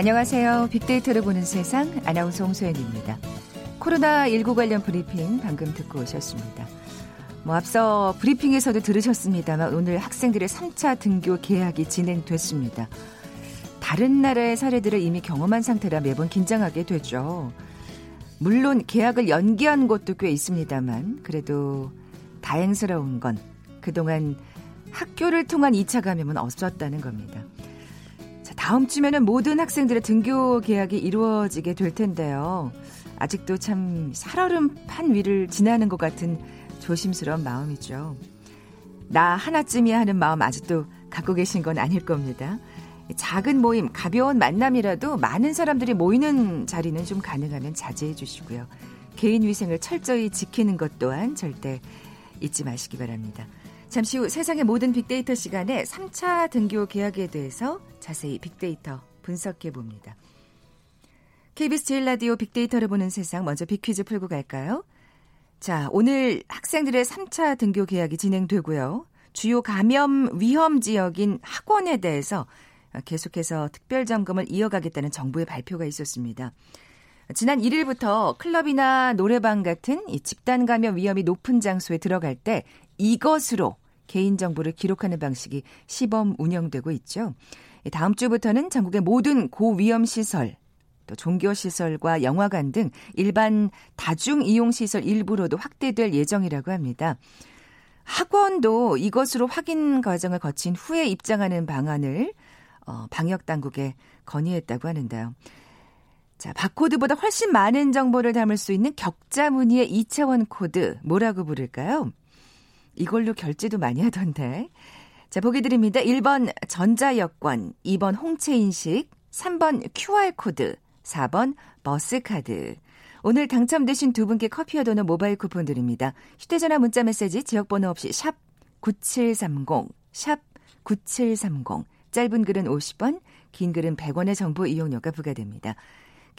안녕하세요. 빅데이터를 보는 세상 아나운서 홍소연입니다. 코로나19 관련 브리핑 방금 듣고 오셨습니다. 뭐 앞서 브리핑에서도 들으셨습니다만 오늘 학생들의 3차 등교 개학이 진행됐습니다. 다른 나라의 사례들을 이미 경험한 상태라 매번 긴장하게 되죠. 물론 개학을 연기한 곳도 꽤 있습니다만 그래도 다행스러운 건 그동안 학교를 통한 2차 감염은 없었다는 겁니다. 자, 다음 주면은 모든 학생들의 등교 개학이 이루어지게 될 텐데요. 아직도 참 살얼음 판 위를 지나는 것 같은 조심스러운 마음이죠. 나 하나쯤이야 하는 마음 아직도 갖고 계신 건 아닐 겁니다. 작은 모임, 가벼운 만남이라도 많은 사람들이 모이는 자리는 좀 가능하면 자제해 주시고요. 개인 위생을 철저히 지키는 것 또한 절대 잊지 마시기 바랍니다. 잠시 후 세상의 모든 빅데이터 시간에 3차 등교 계약에 대해서 자세히 빅데이터 분석해 봅니다. KBS 제일 라디오 빅데이터를 보는 세상 먼저 빅퀴즈 풀고 갈까요? 자, 오늘 학생들의 3차 등교 계약이 진행되고요. 주요 감염 위험 지역인 학원에 대해서 계속해서 특별 점검을 이어가겠다는 정부의 발표가 있었습니다. 지난 1일부터 클럽이나 노래방 같은 이 집단 감염 위험이 높은 장소에 들어갈 때 이것으로 개인정보를 기록하는 방식이 시범 운영되고 있죠. 다음 주부터는 전국의 모든 고위험 시설, 또 종교시설과 영화관 등 일반 다중이용시설 일부로도 확대될 예정이라고 합니다. 학원도 이것으로 확인 과정을 거친 후에 입장하는 방안을 어, 방역 당국에 건의했다고 하는데요. 자, 바코드보다 훨씬 많은 정보를 담을 수 있는 격자 무늬의 2차원 코드 뭐라고 부를까요? 이걸로 결제도 많이 하던데. 자, 보기 드립니다. 1번 전자여권, 2번 홍채 인식, 3번 QR코드, 4번 버스카드. 오늘 당첨되신 두 분께 커피와 도넛 모바일 쿠폰 드립니다. 휴대전화 문자 메시지 지역번호 없이 샵 9730, 샵 9730. 짧은 글은 50원, 긴 글은 100원의 정보 이용료가 부과됩니다.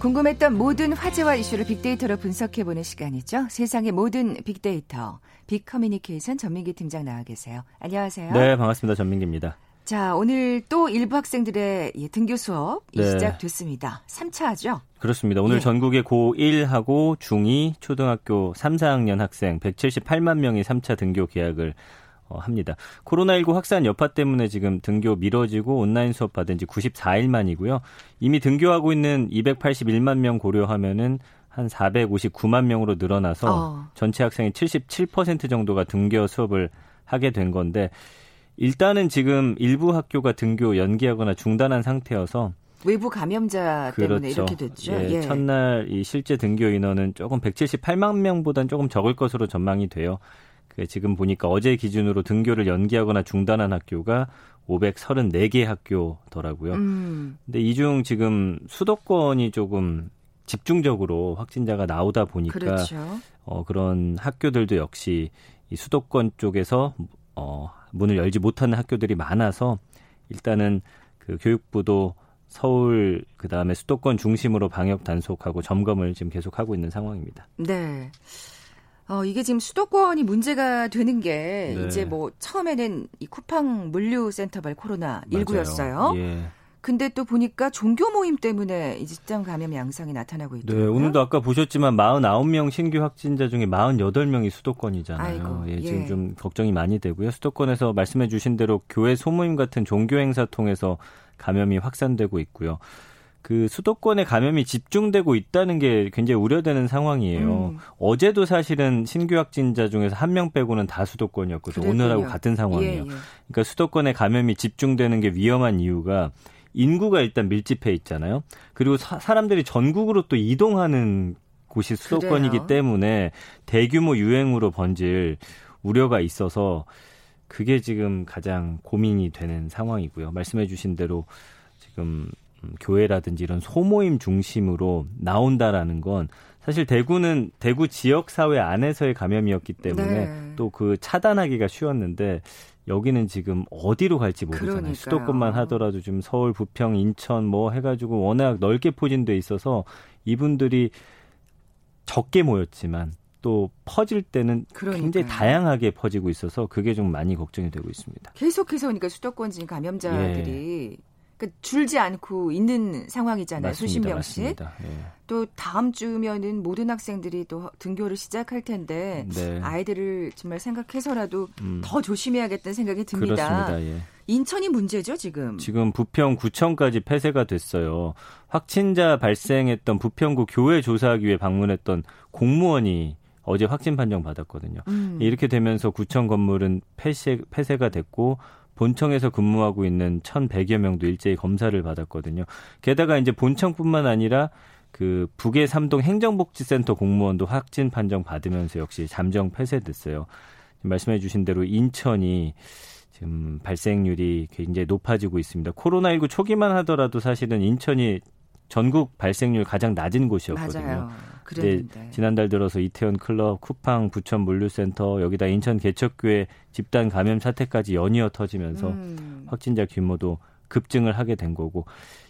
궁금했던 모든 화제와 이슈를 빅데이터로 분석해보는 시간이죠. 세상의 모든 빅데이터, 빅커뮤니케이션 전민기 팀장 나와 계세요. 안녕하세요. 네, 반갑습니다. 전민기입니다. 자, 오늘 또 일부 학생들의 등교 수업이 네. 시작됐습니다. 3차죠? 그렇습니다. 오늘 예. 전국의 고1하고 중2, 초등학교 3, 4학년 학생 178만 명이 3차 등교 계약을 어, 합니다. 코로나19 확산 여파 때문에 지금 등교 미뤄지고 온라인 수업 받은 지 94일 만이고요. 이미 등교하고 있는 281만 명 고려하면은 한 459만 명으로 늘어나서 어. 전체 학생의 77% 정도가 등교 수업을 하게 된 건데 일단은 지금 일부 학교가 등교 연기하거나 중단한 상태여서 외부 감염자 때문에 그렇죠. 이렇게 됐죠. 예, 예. 첫날 이 실제 등교 인원은 조금 178만 명보다는 조금 적을 것으로 전망이 돼요. 그 지금 보니까 어제 기준으로 등교를 연기하거나 중단한 학교가 534개 학교더라고요. 음. 근데 이 중 지금 수도권이 조금 집중적으로 확진자가 나오다 보니까 그렇죠. 어, 그런 학교들도 역시 이 수도권 쪽에서 어, 문을 열지 못하는 학교들이 많아서 일단은 그 교육부도 서울 그다음에 수도권 중심으로 방역 단속하고 점검을 지금 계속하고 있는 상황입니다. 네. 어, 이게 지금 수도권이 문제가 되는 게 네. 이제 뭐 처음에는 이 쿠팡 물류센터발 코로나 19였어요. 예. 근데 또 보니까 종교 모임 때문에 이 집단 감염 양상이 나타나고 네, 있더라고요. 네, 오늘도 아까 보셨지만 49명 신규 확진자 중에 48명이 수도권이잖아요. 아이고, 예, 지금 예. 좀 걱정이 많이 되고요. 수도권에서 말씀해 주신 대로 교회 소모임 같은 종교 행사 통해서 감염이 확산되고 있고요. 그 수도권에 감염이 집중되고 있다는 게 굉장히 우려되는 상황이에요. 음. 어제도 사실은 신규 확진자 중에서 한 명 빼고는 다 수도권이었거든요. 그랬군요. 오늘하고 같은 상황이에요. 예, 예. 그러니까 수도권에 감염이 집중되는 게 위험한 이유가 인구가 일단 밀집해 있잖아요. 그리고 사, 람들이 전국으로 또 이동하는 곳이 수도권이기 그래요. 때문에 대규모 유행으로 번질 우려가 있어서 그게 지금 가장 고민이 되는 상황이고요. 말씀해 주신 대로 지금 음, 교회라든지 이런 소모임 중심으로 나온다라는 건 사실 대구는 대구 지역 사회 안에서의 감염이었기 때문에 네. 또그 차단하기가 쉬웠는데 여기는 지금 어디로 갈지 모르잖아요. 그러니까요. 수도권만 하더라도 지금 서울, 부평, 인천 뭐 해가지고 워낙 넓게 포진돼 있어서 이분들이 적게 모였지만 또 퍼질 때는 그러니까요. 굉장히 다양하게 퍼지고 있어서 그게 좀 많이 걱정이 되고 있습니다. 계속해서 그러니까 수도권 진 감염자들이 예. 그러니까 줄지 않고 있는 상황이잖아요. 수십 명씩. 예. 또 다음 주면은 모든 학생들이 또 등교를 시작할 텐데 네. 아이들을 정말 생각해서라도 음. 더 조심해야겠다는 생각이 듭니다. 예. 인천이 문제죠, 지금. 지금 부평 구청까지 폐쇄가 됐어요. 확진자 발생했던 부평구 교회 조사하기 위해 방문했던 공무원이 어제 확진 판정 받았거든요. 음. 이렇게 되면서 구청 건물은 폐쇄, 폐쇄가 됐고 본청에서 근무하고 있는 1,100여 명도 일제히 검사를 받았거든요. 게다가 이제 본청뿐만 아니라 그 북의 삼동 행정복지센터 공무원도 확진 판정 받으면서 역시 잠정 폐쇄됐어요. 말씀해 주신 대로 인천이 지금 발생률이 굉장히 높아지고 있습니다. 코로나19 초기만 하더라도 사실은 인천이 전국 발생률 가장 낮은 곳이었거든요. 맞아요. 그랬는데 지난달 들어서 이태원 클럽, 쿠팡 부천 물류센터 여기다 인천 개척교회 집단 감염 사태까지 연이어 터지면서 음. 확진자 규모도 급증을 하게 된 거고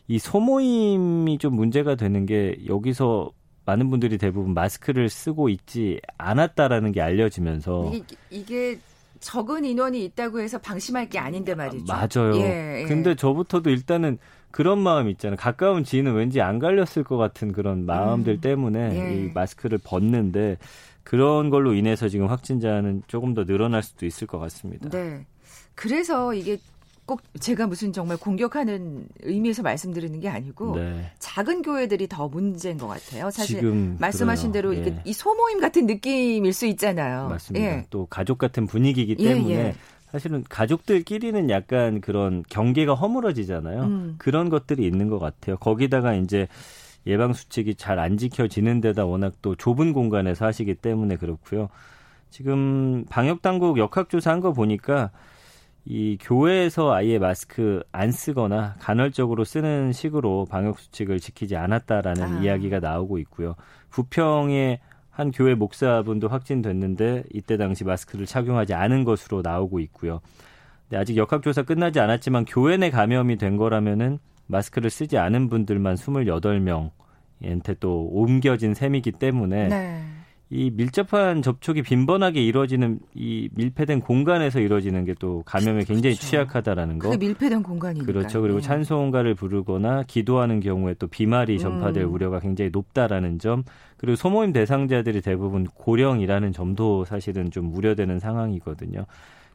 이 소모임이 좀 문제가 되는 게 여기서 많은 분들이 대부분 마스크를 쓰고 있지 않았다라는 게 알려지면서 이게, 이게 적은 인원이 있다고 해서 방심할 게 아닌데 말이죠. 맞아요. 예, 예. 근데 저부터도 일단은 그런 마음 있잖아요. 가까운 지인은 왠지 안 갈렸을 것 같은 그런 마음들 음. 때문에 예. 이 마스크를 벗는데 그런 걸로 인해서 지금 확진자는 조금 더 늘어날 수도 있을 것 같습니다. 네. 그래서 이게 꼭 제가 무슨 정말 공격하는 의미에서 말씀드리는 게 아니고 네. 작은 교회들이 더 문제인 것 같아요. 사실 말씀하신 그래요. 대로 예. 이 소모임 같은 느낌일 수 있잖아요. 맞습니다. 예. 또 가족 같은 분위기이기 예, 때문에 예, 사실은 가족들끼리는 약간 그런 경계가 허물어지잖아요. 음. 그런 것들이 있는 것 같아요. 거기다가 이제 예방 수칙이 잘 안 지켜지는 데다 워낙 또 좁은 공간에서 하시기 때문에 그렇고요. 지금 방역 당국 역학조사 한 거 보니까 이 교회에서 아예 마스크 안 쓰거나 간헐적으로 쓰는 식으로 방역 수칙을 지키지 않았다라는 아. 이야기가 나오고 있고요. 부평의 한 교회 목사분도 확진됐는데 이때 당시 마스크를 착용하지 않은 것으로 나오고 있고요. 네, 아직 역학조사 끝나지 않았지만 교회 내 감염이 된 거라면은 마스크를 쓰지 않은 분들만 28명한테 또 옮겨진 셈이기 때문에 네. 이 밀접한 접촉이 빈번하게 이루어지는 이 밀폐된 공간에서 이루어지는 게 또 감염에 굉장히 그렇죠. 취약하다라는 거. 그 밀폐된 공간이니까. 그렇죠. 그리고 네. 찬송가를 부르거나 기도하는 경우에 또 비말이 전파될 음. 우려가 굉장히 높다라는 점. 그리고 소모임 대상자들이 대부분 고령이라는 점도 사실은 좀 우려되는 상황이거든요.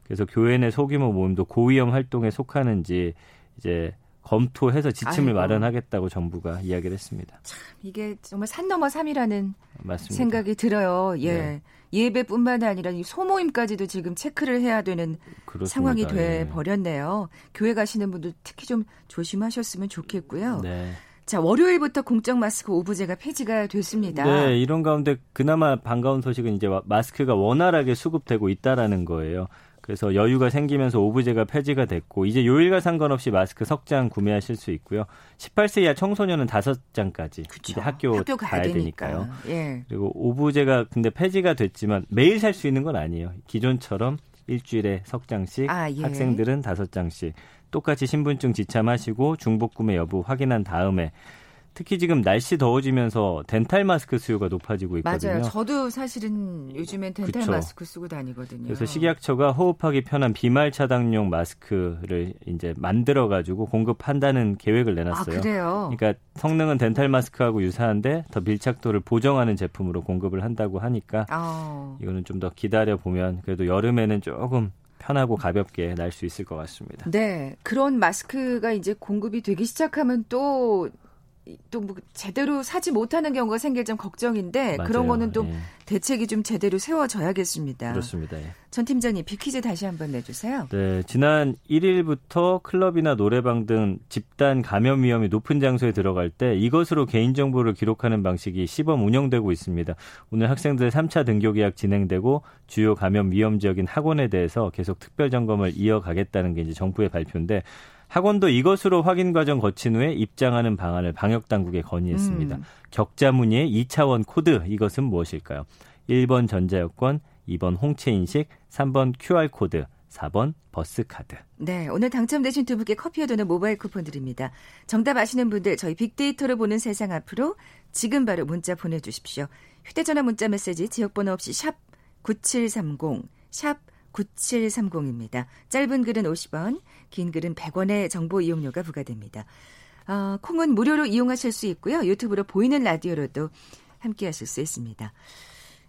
그래서 교회 내 소규모 모임도 고위험 활동에 속하는지 이제 검토해서 지침을 아이고. 마련하겠다고 정부가 이야기를 했습니다. 참 이게 정말 산 넘어 삼이라는 생각이 들어요. 예. 네. 예배뿐만 아니라 이 소모임까지도 지금 체크를 해야 되는 그렇습니다. 상황이 돼 예. 버렸네요. 교회 가시는 분들 특히 좀 조심하셨으면 좋겠고요. 네. 자, 월요일부터 공적 마스크 오부제가 폐지가 됐습니다. 네, 이런 가운데 그나마 반가운 소식은 이제 마스크가 원활하게 수급되고 있다라는 거예요. 그래서 여유가 생기면서 오브제가 폐지가 됐고 이제 요일과 상관없이 마스크 석 장 구매하실 수 있고요. 18세 이하 청소년은 5장까지 이제 학교, 학교 가야, 가야 되니까요. 예. 그리고 오브제가 근데 폐지가 됐지만 매일 살 수 있는 건 아니에요. 기존처럼 일주일에 석 장씩 아, 예. 학생들은 다섯 장씩 똑같이 신분증 지참하시고 중복 구매 여부 확인한 다음에 특히 지금 날씨 더워지면서 덴탈 마스크 수요가 높아지고 있거든요. 맞아요. 저도 사실은 요즘엔 덴탈 그쵸. 마스크 쓰고 다니거든요. 그래서 식약처가 호흡하기 편한 비말 차단용 마스크를 이제 만들어 가지고 공급한다는 계획을 내놨어요. 아, 그래요? 그러니까 성능은 덴탈 마스크하고 유사한데 더 밀착도를 보정하는 제품으로 공급을 한다고 하니까 어. 이거는 좀 더 기다려 보면 그래도 여름에는 조금 편하고 가볍게 날 수 있을 것 같습니다. 네. 그런 마스크가 이제 공급이 되기 시작하면 또 또뭐 제대로 사지 못하는 경우가 생길 점 걱정인데 맞아요. 그런 거는 또 예. 대책이 좀 제대로 세워져야겠습니다. 그렇습니다. 예. 전 팀장님 비퀴즈 다시 한번 내주세요. 네, 지난 1일부터 클럽이나 노래방 등 집단 감염 위험이 높은 장소에 들어갈 때 이것으로 개인 정보를 기록하는 방식이 시범 운영되고 있습니다. 오늘 학생들 3차 등교 개학 진행되고 주요 감염 위험 지역인 학원에 대해서 계속 특별 점검을 이어가겠다는 게 이제 정부의 발표인데 학원도 이것으로 확인 과정 거친 후에 입장하는 방안을 방역 당국에 건의했습니다. 음. 격자 무늬의 2차원 코드 이것은 무엇일까요? 1번 전자여권, 2번 홍채 인식, 3번 QR 코드, 4번 버스카드. 네, 오늘 당첨되신 두 분께 커피와 도넛 모바일 쿠폰 드립니다. 정답 아시는 분들 저희 빅데이터를 보는 세상 앞으로 지금 바로 문자 보내주십시오. 휴대전화 문자 메시지 지역번호 없이 샵 9730, 샵 9730입니다. 짧은 글은 50원, 긴 글은 100원의 정보 이용료가 부과됩니다. 어, 콩은 무료로 이용하실 수 있고요. 유튜브로 보이는 라디오로도 함께 하실 수 있습니다.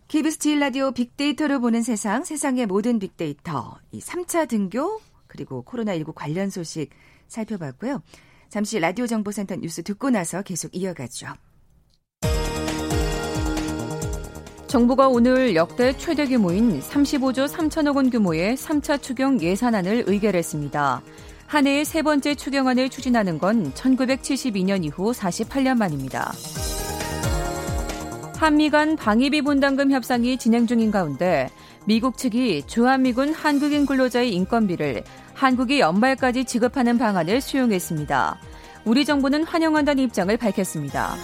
KBS 제일 라디오 빅데이터를 보는 세상, 세상의 모든 빅데이터, 이 3차 등교, 그리고 코로나19 관련 소식 살펴봤고요. 잠시 라디오 정보센터 뉴스 듣고 나서 계속 이어가죠. 정부가 오늘 역대 최대 규모인 35조 3천억 원 규모의 3차 추경 예산안을 의결했습니다. 한 해의 세 번째 추경안을 추진하는 건 1972년 이후 48년 만입니다. 한미 간 방위비 분담금 협상이 진행 중인 가운데 미국 측이 주한미군 한국인 근로자의 인건비를 한국이 연말까지 지급하는 방안을 수용했습니다. 우리 정부는 환영한다는 입장을 밝혔습니다.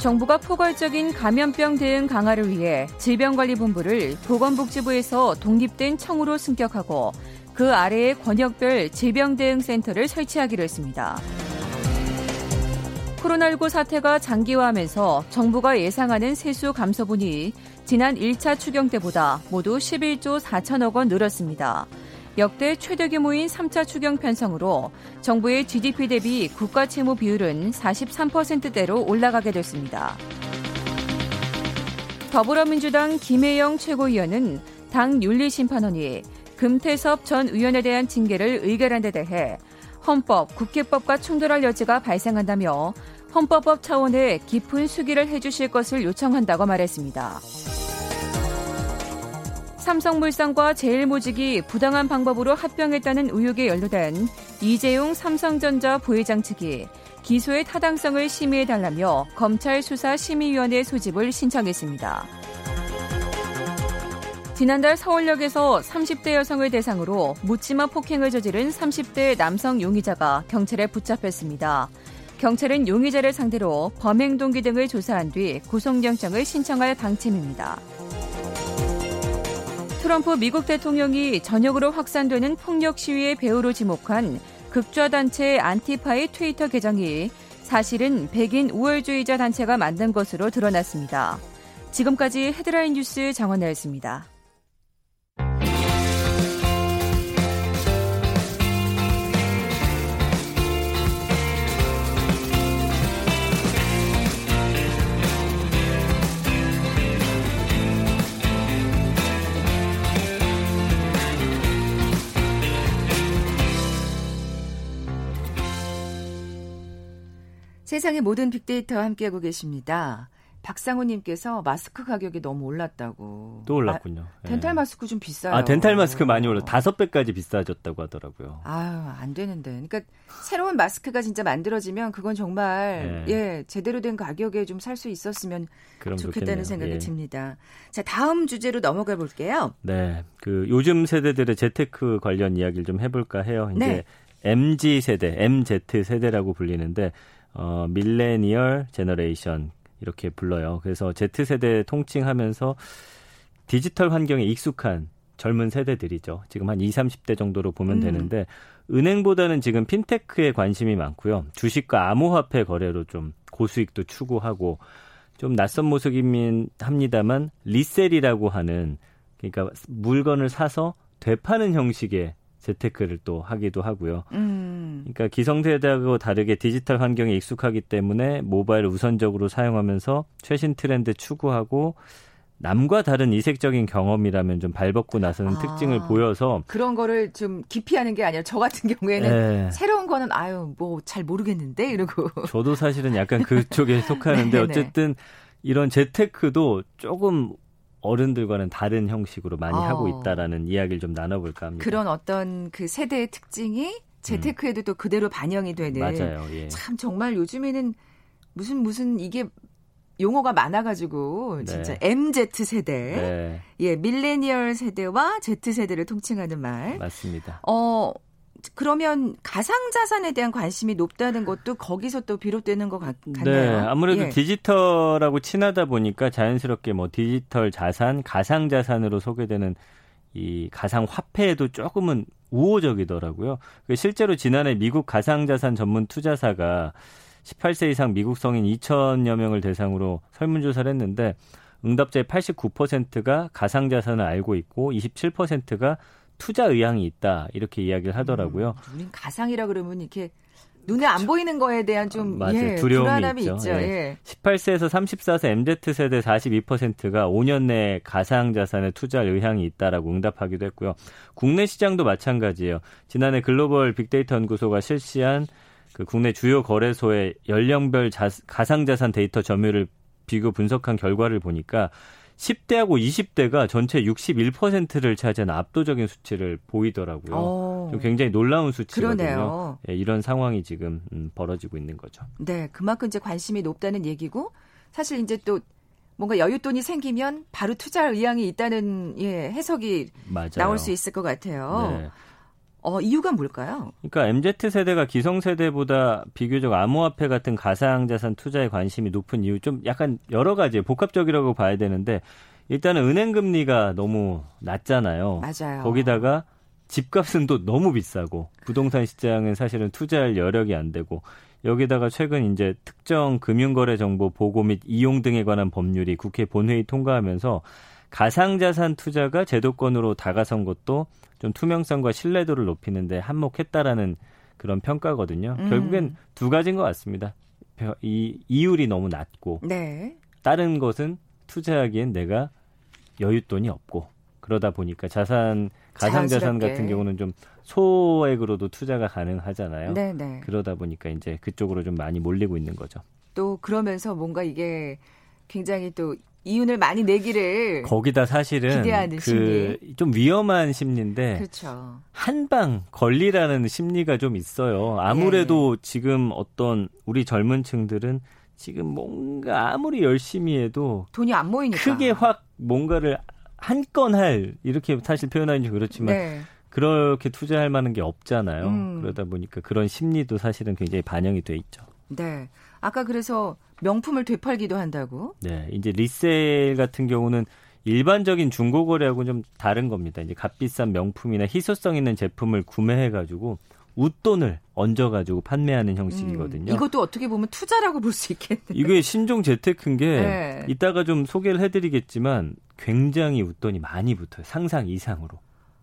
정부가 포괄적인 감염병 대응 강화를 위해 질병관리본부를 보건복지부에서 독립된 청으로 승격하고 그 아래에 권역별 질병대응센터를 설치하기로 했습니다. 코로나19 사태가 장기화하면서 정부가 예상하는 세수 감소분이 지난 1차 추경 때보다 모두 11조 4천억 원 늘었습니다. 역대 최대 규모인 3차 추경 편성으로 정부의 GDP 대비 국가 채무 비율은 43%대로 올라가게 됐습니다. 더불어민주당 김혜영 최고위원은 당 윤리심판원이 금태섭 전 의원에 대한 징계를 의결한 데 대해 헌법, 국회법과 충돌할 여지가 발생한다며 헌법법 차원의 깊은 수기를 해주실 것을 요청한다고 말했습니다. 삼성물산과 제일모직이 부당한 방법으로 합병했다는 의혹에 연루된 이재용 삼성전자 부회장 측이 기소의 타당성을 심의해달라며 검찰 수사 심의위원회 소집을 신청했습니다. 지난달 서울역에서 30대 여성을 대상으로 묻지마 폭행을 저지른 30대 남성 용의자가 경찰에 붙잡혔습니다. 경찰은 용의자를 상대로 범행 동기 등을 조사한 뒤 구속영장을 신청할 방침입니다. 트럼프 미국 대통령이 전역으로 확산되는 폭력 시위의 배우로 지목한 극좌단체 안티파의 트위터 계정이 사실은 백인 우월주의자 단체가 만든 것으로 드러났습니다. 지금까지 헤드라인 뉴스 정원나였습니다. 세상의 모든 빅데이터와 함께하고 계십니다. 박상호님께서 마스크 가격이 너무 올랐다고. 또 올랐군요. 아, 덴탈 마스크 좀 비싸요. 아, 덴탈 마스크 많이 올라. 다섯 배까지 비싸졌다고 하더라고요. 아유, 안 되는데. 그러니까 새로운 마스크가 진짜 만들어지면 그건 정말 네. 예 제대로 된 가격에 좀 살 수 있었으면 좋겠다는 좋겠네요. 생각이 예. 듭니다. 자, 다음 주제로 넘어가 볼게요. 네, 그 요즘 세대들의 재테크 관련 이야기를 좀 해볼까 해요. 이제 네. MZ 세대, MZ 세대라고 불리는데 어, millennial generation 이렇게 불러요. 그래서 Z세대 통칭하면서 디지털 환경에 익숙한 젊은 세대들이죠. 지금 한 20, 30대 정도로 보면 음. 되는데 은행보다는 지금 핀테크에 관심이 많고요. 주식과 암호화폐 거래로 좀 고수익도 추구하고 좀 낯선 모습이긴 합니다만 리셀이라고 하는 그러니까 물건을 사서 되파는 형식의 재테크를 또 하기도 하고요. 음. 그러니까 기성세대하고 다르게 디지털 환경에 익숙하기 때문에 모바일을 우선적으로 사용하면서 최신 트렌드 추구하고 남과 다른 이색적인 경험이라면 좀 발벗고 나서는 아, 특징을 보여서 그런 거를 좀 기피하는 게 아니라 저 같은 경우에는 네. 새로운 거는 아유 뭐 잘 모르겠는데 이러고 저도 사실은 약간 그쪽에 속하는데 네, 네. 어쨌든 이런 재테크도 조금 어른들과는 다른 형식으로 많이 어. 하고 있다라는 이야기를 좀 나눠볼까 합니다. 그런 어떤 그 세대의 특징이 재테크에도 음. 또 그대로 반영이 되는. 맞아요. 예. 참 정말 요즘에는 무슨 무슨 이게 용어가 많아가지고 네. 진짜 MZ 세대, 네. 예 밀레니얼 세대와 Z 세대를 통칭하는 말. 맞습니다. 어 그러면 가상 자산에 대한 관심이 높다는 것도 거기서 또 비롯되는 것 같, 같네요. 네, 아무래도 예. 디지털하고 친하다 보니까 자연스럽게 뭐 디지털 자산, 가상 자산으로 소개되는 이 가상 화폐에도 조금은 우호적이더라고요. 그 실제로 지난해 미국 가상 자산 전문 투자사가 18세 이상 미국 성인 2천여 명을 대상으로 설문조사를 했는데 응답자의 89%가 가상 자산을 알고 있고 27%가 투자 의향이 있다 이렇게 이야기를 하더라고요. 음, 우린 가상이라 그러면 이렇게 눈에 안 보이는 거에 대한 좀 맞아요. 예, 두려움이 있죠. 있죠. 예. 예. 18세에서 34세 MZ 세대 42%가 5년 내에 가상 자산에 투자할 의향이 있다라고 응답하기도 했고요. 국내 시장도 마찬가지예요. 지난해 글로벌 빅데이터 연구소가 실시한 그 국내 주요 거래소의 연령별 자, 가상 자산 데이터 점유율을 비교 분석한 결과를 보니까 10대하고 20대가 전체 61%를 차지하는 압도적인 수치를 보이더라고요. 오. 어. 굉장히 놀라운 수치거든요. 네, 이런 상황이 지금 음, 벌어지고 있는 거죠. 네, 그만큼 이제 관심이 높다는 얘기고 사실 이제 또 뭔가 여윳돈이 생기면 바로 투자할 의향이 있다는 예, 해석이 맞아요. 나올 수 있을 것 같아요. 네. 어, 이유가 뭘까요? 그러니까 MZ 세대가 기성 세대보다 비교적 암호화폐 같은 가상 자산 투자에 관심이 높은 이유 좀 약간 여러 가지 복합적이라고 봐야 되는데 일단은 은행 금리가 너무 낮잖아요. 맞아요. 거기다가 집값은 또 너무 비싸고 부동산 시장은 사실은 투자할 여력이 안 되고 여기다가 최근 이제 특정 금융거래 정보 보고 및 이용 등에 관한 법률이 국회 본회의 통과하면서 가상자산 투자가 제도권으로 다가선 것도 좀 투명성과 신뢰도를 높이는데 한몫했다라는 그런 평가거든요. 음. 결국엔 두 가지인 것 같습니다. 이 이율이 너무 낮고 네. 다른 것은 투자하기엔 내가 여윳돈이 없고 그러다 보니까 자산 가상자산 같은 경우는 좀 소액으로도 투자가 가능하잖아요. 네네. 네. 그러다 보니까 이제 그쪽으로 좀 많이 몰리고 있는 거죠. 또 그러면서 뭔가 이게 굉장히 또 이윤을 많이 내기를 거기다 사실은 그 좀 위험한 심리인데 그렇죠. 한방 걸리라는 심리가 좀 있어요. 아무래도 네. 지금 어떤 우리 젊은 층들은 지금 뭔가 아무리 열심히 해도 돈이 안 모이니까 크게 확 뭔가를 한 건 할 이렇게 사실 표현하기 는 그렇지만 네. 그렇게 투자할 만한 게 없잖아요. 음. 그러다 보니까 그런 심리도 사실은 굉장히 반영이 돼 있죠. 네. 아까 그래서 명품을 되팔기도 한다고? 네, 이제 리셀 같은 경우는 일반적인 중고 거래하고는 좀 다른 겁니다. 이제 값비싼 명품이나 희소성 있는 제품을 구매해 가지고 웃돈을 얹어 가지고 판매하는 형식이거든요. 음, 이것도 어떻게 보면 투자라고 볼 수 있겠네요. 이게 신종 재테크인 게 네. 이따가 좀 소개를 해드리겠지만 굉장히 웃돈이 많이 붙어요. 상상 이상으로.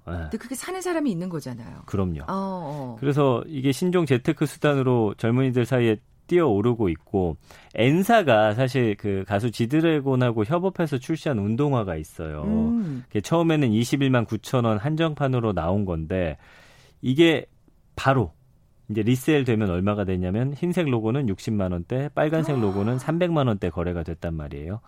네. 근데 그게 사는 사람이 있는 거잖아요. 그럼요. 어, 어. 그래서 이게 신종 재테크 수단으로 젊은이들 사이에 뛰어오르고 있고 엔사가 사실 그 가수 지드래곤하고 협업해서 출시한 운동화가 있어요. 음. 처음에는 21만 9천 원 한정판으로 나온 건데 이게 바로 이제 리셀 되면 얼마가 되냐면 흰색 로고는 60만 원대, 빨간색 로고는 300만 원대 거래가 됐단 말이에요.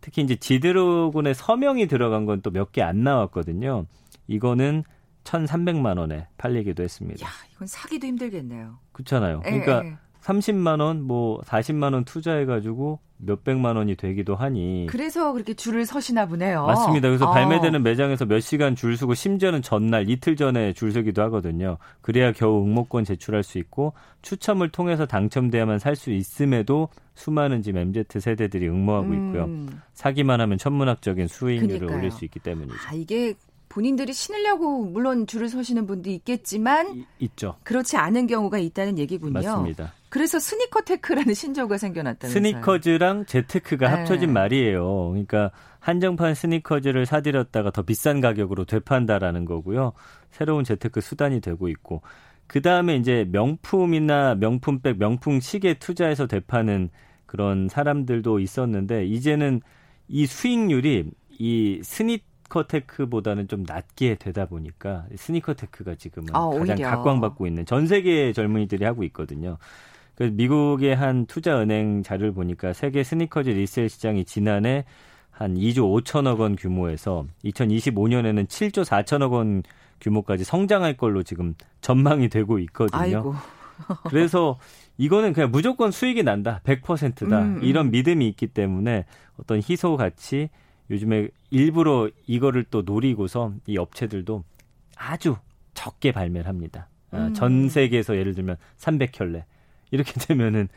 특히 이제 지드래곤의 서명이 들어간 건 또 몇 개 안 나왔거든요. 이거는 1,300만 원에 팔리기도 했습니다. 야, 이건 사기도 힘들겠네요. 그렇잖아요. 그러니까 에, 에. 30만 원, 뭐 40만 원 투자해 가지고 몇백만 원이 되기도 하니 그래서 그렇게 줄을 서시나 보네요. 맞습니다. 그래서 어. 발매되는 매장에서 몇 시간 줄 서고 심지어는 전날 이틀 전에 줄 서기도 하거든요. 그래야 겨우 응모권 제출할 수 있고 추첨을 통해서 당첨돼야만 살 수 있음에도 수많은 지금 MZ 세대들이 응모하고 음. 있고요. 사기만 하면 천문학적인 수익률을 그러니까요. 올릴 수 있기 때문이죠. 아, 이게 본인들이 신으려고 물론 줄을 서시는 분도 있겠지만 이, 있죠. 그렇지 않은 경우가 있다는 얘기군요. 맞습니다. 그래서 스니커 테크라는 신조어가 생겨났다면서요. 스니커즈랑 재테크가 네. 합쳐진 말이에요. 그러니까 한정판 스니커즈를 사들였다가 더 비싼 가격으로 되판다라는 거고요. 새로운 재테크 수단이 되고 있고 그 다음에 이제 명품이나 명품백, 명품 시계 투자해서 되파는 그런 사람들도 있었는데 이제는 이 수익률이 이 스니 스니커테크보다는 좀 낮게 되다 보니까 스니커테크가 지금은 아, 가장. 각광받고 있는 전 세계 젊은이들이 하고 있거든요. 그 미국의 한 투자은행 자료를 보니까 세계 스니커즈 리셀 시장이 지난해 한 2조 5천억 원 규모에서 2025년에는 7조 4천억 원 규모까지 성장할 걸로 지금 전망이 되고 있거든요. 아이고. 그래서 이거는 그냥 무조건 수익이 난다. 100%다. 음, 음. 이런 믿음이 있기 때문에 어떤 희소 가치 요즘에 일부러 이거를 또 노리고서 이 업체들도 아주 적게 발매를 합니다. 아, 음. 전 세계에서 예를 들면 300켤레 이렇게 되면은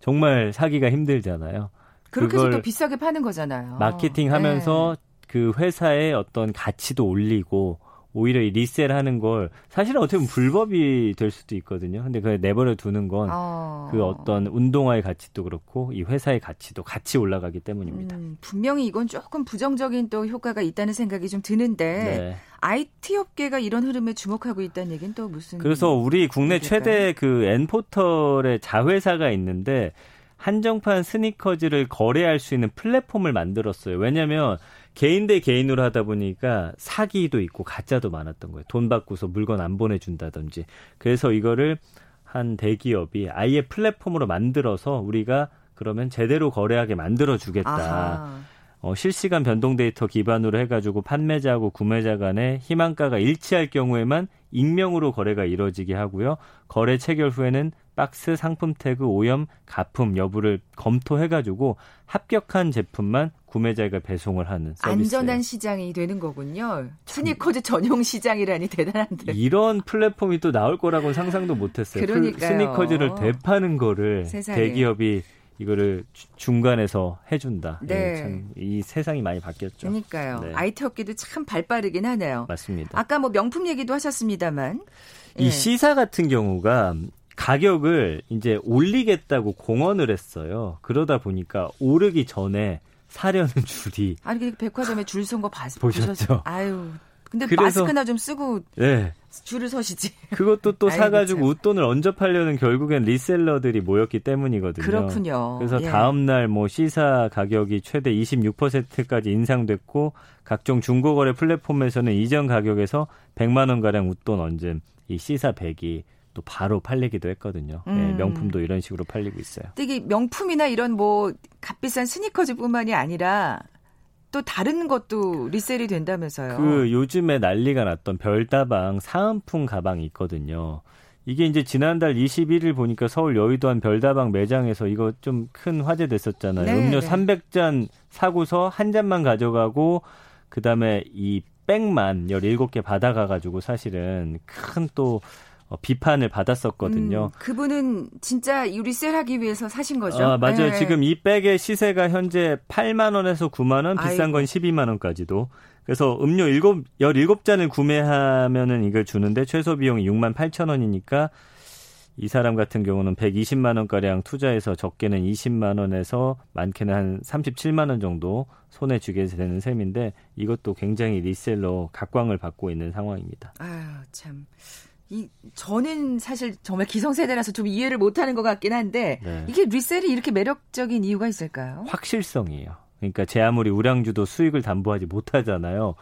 정말 사기가 힘들잖아요. 그렇게 해서 또 비싸게 파는 거잖아요. 마케팅 하면서 네. 그 회사의 어떤 가치도 올리고 오히려 이 리셀 하는 걸 사실은 어떻게 보면 불법이 될 수도 있거든요. 근데 그걸 내버려 두는 건그 어. 그 어떤 운동화의 가치도 그렇고 이 회사의 가치도 같이 올라가기 때문입니다. 음, 분명히 이건 조금 부정적인 또 효과가 있다는 생각이 좀 드는데 네. IT 업계가 이런 흐름에 주목하고 있다는 얘기는 또 무슨 그래서 우리 국내 얘기일까요? 최대 그 N포털의 자회사가 있는데 한정판 스니커즈를 거래할 수 있는 플랫폼을 만들었어요. 왜냐하면 개인 대 개인으로 하다 보니까 사기도 있고 가짜도 많았던 거예요. 돈 받고서 물건 안 보내준다든지. 그래서 이거를 한 대기업이 아예 플랫폼으로 만들어서 우리가 그러면 제대로 거래하게 만들어 주겠다. 어, 실시간 변동 데이터 기반으로 해가지고 판매자하고 구매자 간의 희망가가 일치할 경우에만 익명으로 거래가 이루어지게 하고요. 거래 체결 후에는 박스, 상품 태그, 오염, 가품 여부를 검토해가지고 합격한 제품만 구매자가 배송을 하는 서비스. 안전한 시장이 되는 거군요. 스니커즈 전용 시장이라니 대단한데. 이런 플랫폼이 또 나올 거라고는 상상도 못했어요. 그러니까요. 스니커즈를 대파는 거를 세상에. 대기업이 이거를 중간에서 해준다. 네. 예, 참이 세상이 많이 바뀌었죠. 그러니까요. 네. IT 업계도 참 발빠르긴 하네요. 맞습니다. 아까 뭐 명품 얘기도 하셨습니다만 이 예. 시사 같은 경우가 가격을 이제 올리겠다고 공언을 했어요. 그러다 보니까 오르기 전에 사려는 줄이 아니 그 백화점에 줄 선 거 보셨죠? 아유. 근데 그래서, 마스크나 좀 쓰고 네. 줄을 서시지. 그것도 또 사가지고 웃돈을 얹어 팔려는 결국엔 리셀러들이 모였기 때문이거든요. 그렇군요. 그래서 예. 다음날 뭐 시사 가격이 최대 26%까지 인상됐고 각종 중고거래 플랫폼에서는 이전 가격에서 100만 원 가량 웃돈 얹은 이 시사 100이 또 바로 팔리기도 했거든요. 네, 음. 네, 명품도 이런 식으로 팔리고 있어요. 되게 명품이나 이런 뭐 값비싼 스니커즈뿐만이 아니라 또 다른 것도 리셀이 된다면서요. 그 요즘에 난리가 났던 별다방 사은품 가방이 있거든요. 이게 이제 지난달 21일 보니까 서울 여의도 한 별다방 매장에서 이거 좀 큰 화제 됐었잖아요. 네, 음료 네. 300잔 사고서 한 잔만 가져가고 그다음에 이 백만 17개 받아가가지고 사실은 큰또 어, 비판을 받았었거든요. 음, 그분은 진짜 유리셀하기 위해서 사신 거죠? 아, 맞아요. 네. 지금 이 백의 시세가 현재 8만 원에서 9만 원, 비싼 건 12만 원까지도. 그래서 음료 7 17잔을 구매하면은 이걸 주는데 최소 비용이 6만 8천 원이니까 이 사람 같은 경우는 120만 원가량 투자해서 적게는 20만 원에서 많게는 한 37만 원 정도 손에 쥐게 되는 셈인데 이것도 굉장히 리셀로 각광을 받고 있는 상황입니다. 아유, 참. 이 저는 사실 정말 기성세대라서 좀 이해를 못하는 것 같긴 한데 네. 이게 리셀이 이렇게 매력적인 이유가 있을까요? 확실성이에요. 그러니까 제 아무리 우량주도 수익을 담보하지 못하잖아요.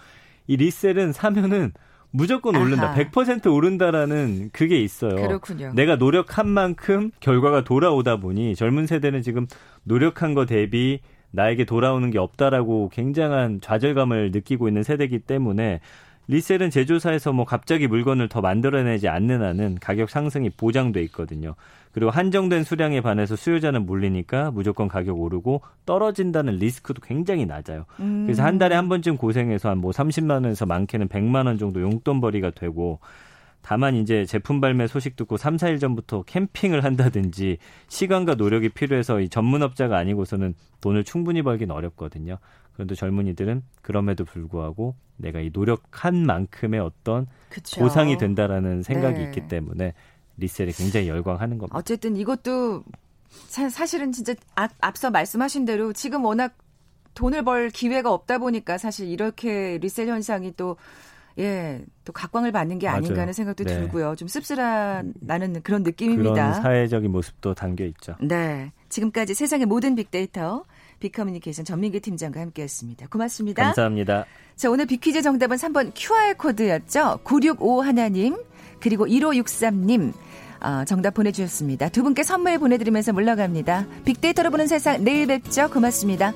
이 리셀은 사면은 무조건 오른다. 아하. 100% 오른다라는 그게 있어요. 그렇군요. 내가 노력한 만큼 결과가 돌아오다 보니 젊은 세대는 지금 노력한 거 대비 나에게 돌아오는 게 없다라고 굉장한 좌절감을 느끼고 있는 세대이기 때문에 리셀은 제조사에서 뭐 갑자기 물건을 더 만들어내지 않는 한은 가격 상승이 보장돼 있거든요. 그리고 한정된 수량에 반해서 수요자는 몰리니까 무조건 가격 오르고 떨어진다는 리스크도 굉장히 낮아요. 음. 그래서 한 달에 한 번쯤 고생해서 한 뭐 30만 원에서 많게는 100만 원 정도 용돈벌이가 되고 다만 이제 제품 발매 소식 듣고 3, 4일 전부터 캠핑을 한다든지 시간과 노력이 필요해서 이 전문업자가 아니고서는 돈을 충분히 벌기는 어렵거든요. 그런데 젊은이들은 그럼에도 불구하고 내가 이 노력한 만큼의 어떤 그쵸. 보상이 된다라는 생각이 네. 있기 때문에 리셀에 굉장히 열광하는 겁니다. 어쨌든 이것도 사, 실은 진짜 앞, 앞서 말씀하신 대로 지금 워낙 돈을 벌 기회가 없다 보니까 사실 이렇게 리셀 현상이 또 예, 또 각광을 받는 게 아닌가 하는 생각도 네. 들고요. 좀 씁쓸한 나는 그런 느낌입니다. 그런 사회적인 모습도 담겨 있죠. 네. 지금까지 세상의 모든 빅데이터 빅커뮤니케이션 전민기 팀장과 함께했습니다. 고맙습니다. 감사합니다. 자, 오늘 빅퀴즈 정답은 3번 QR코드였죠. 965 하나님 그리고 1563님 어, 정답 보내주셨습니다. 두 분께 선물 보내드리면서 물러갑니다. 빅데이터로 보는 세상 내일 뵙죠. 고맙습니다.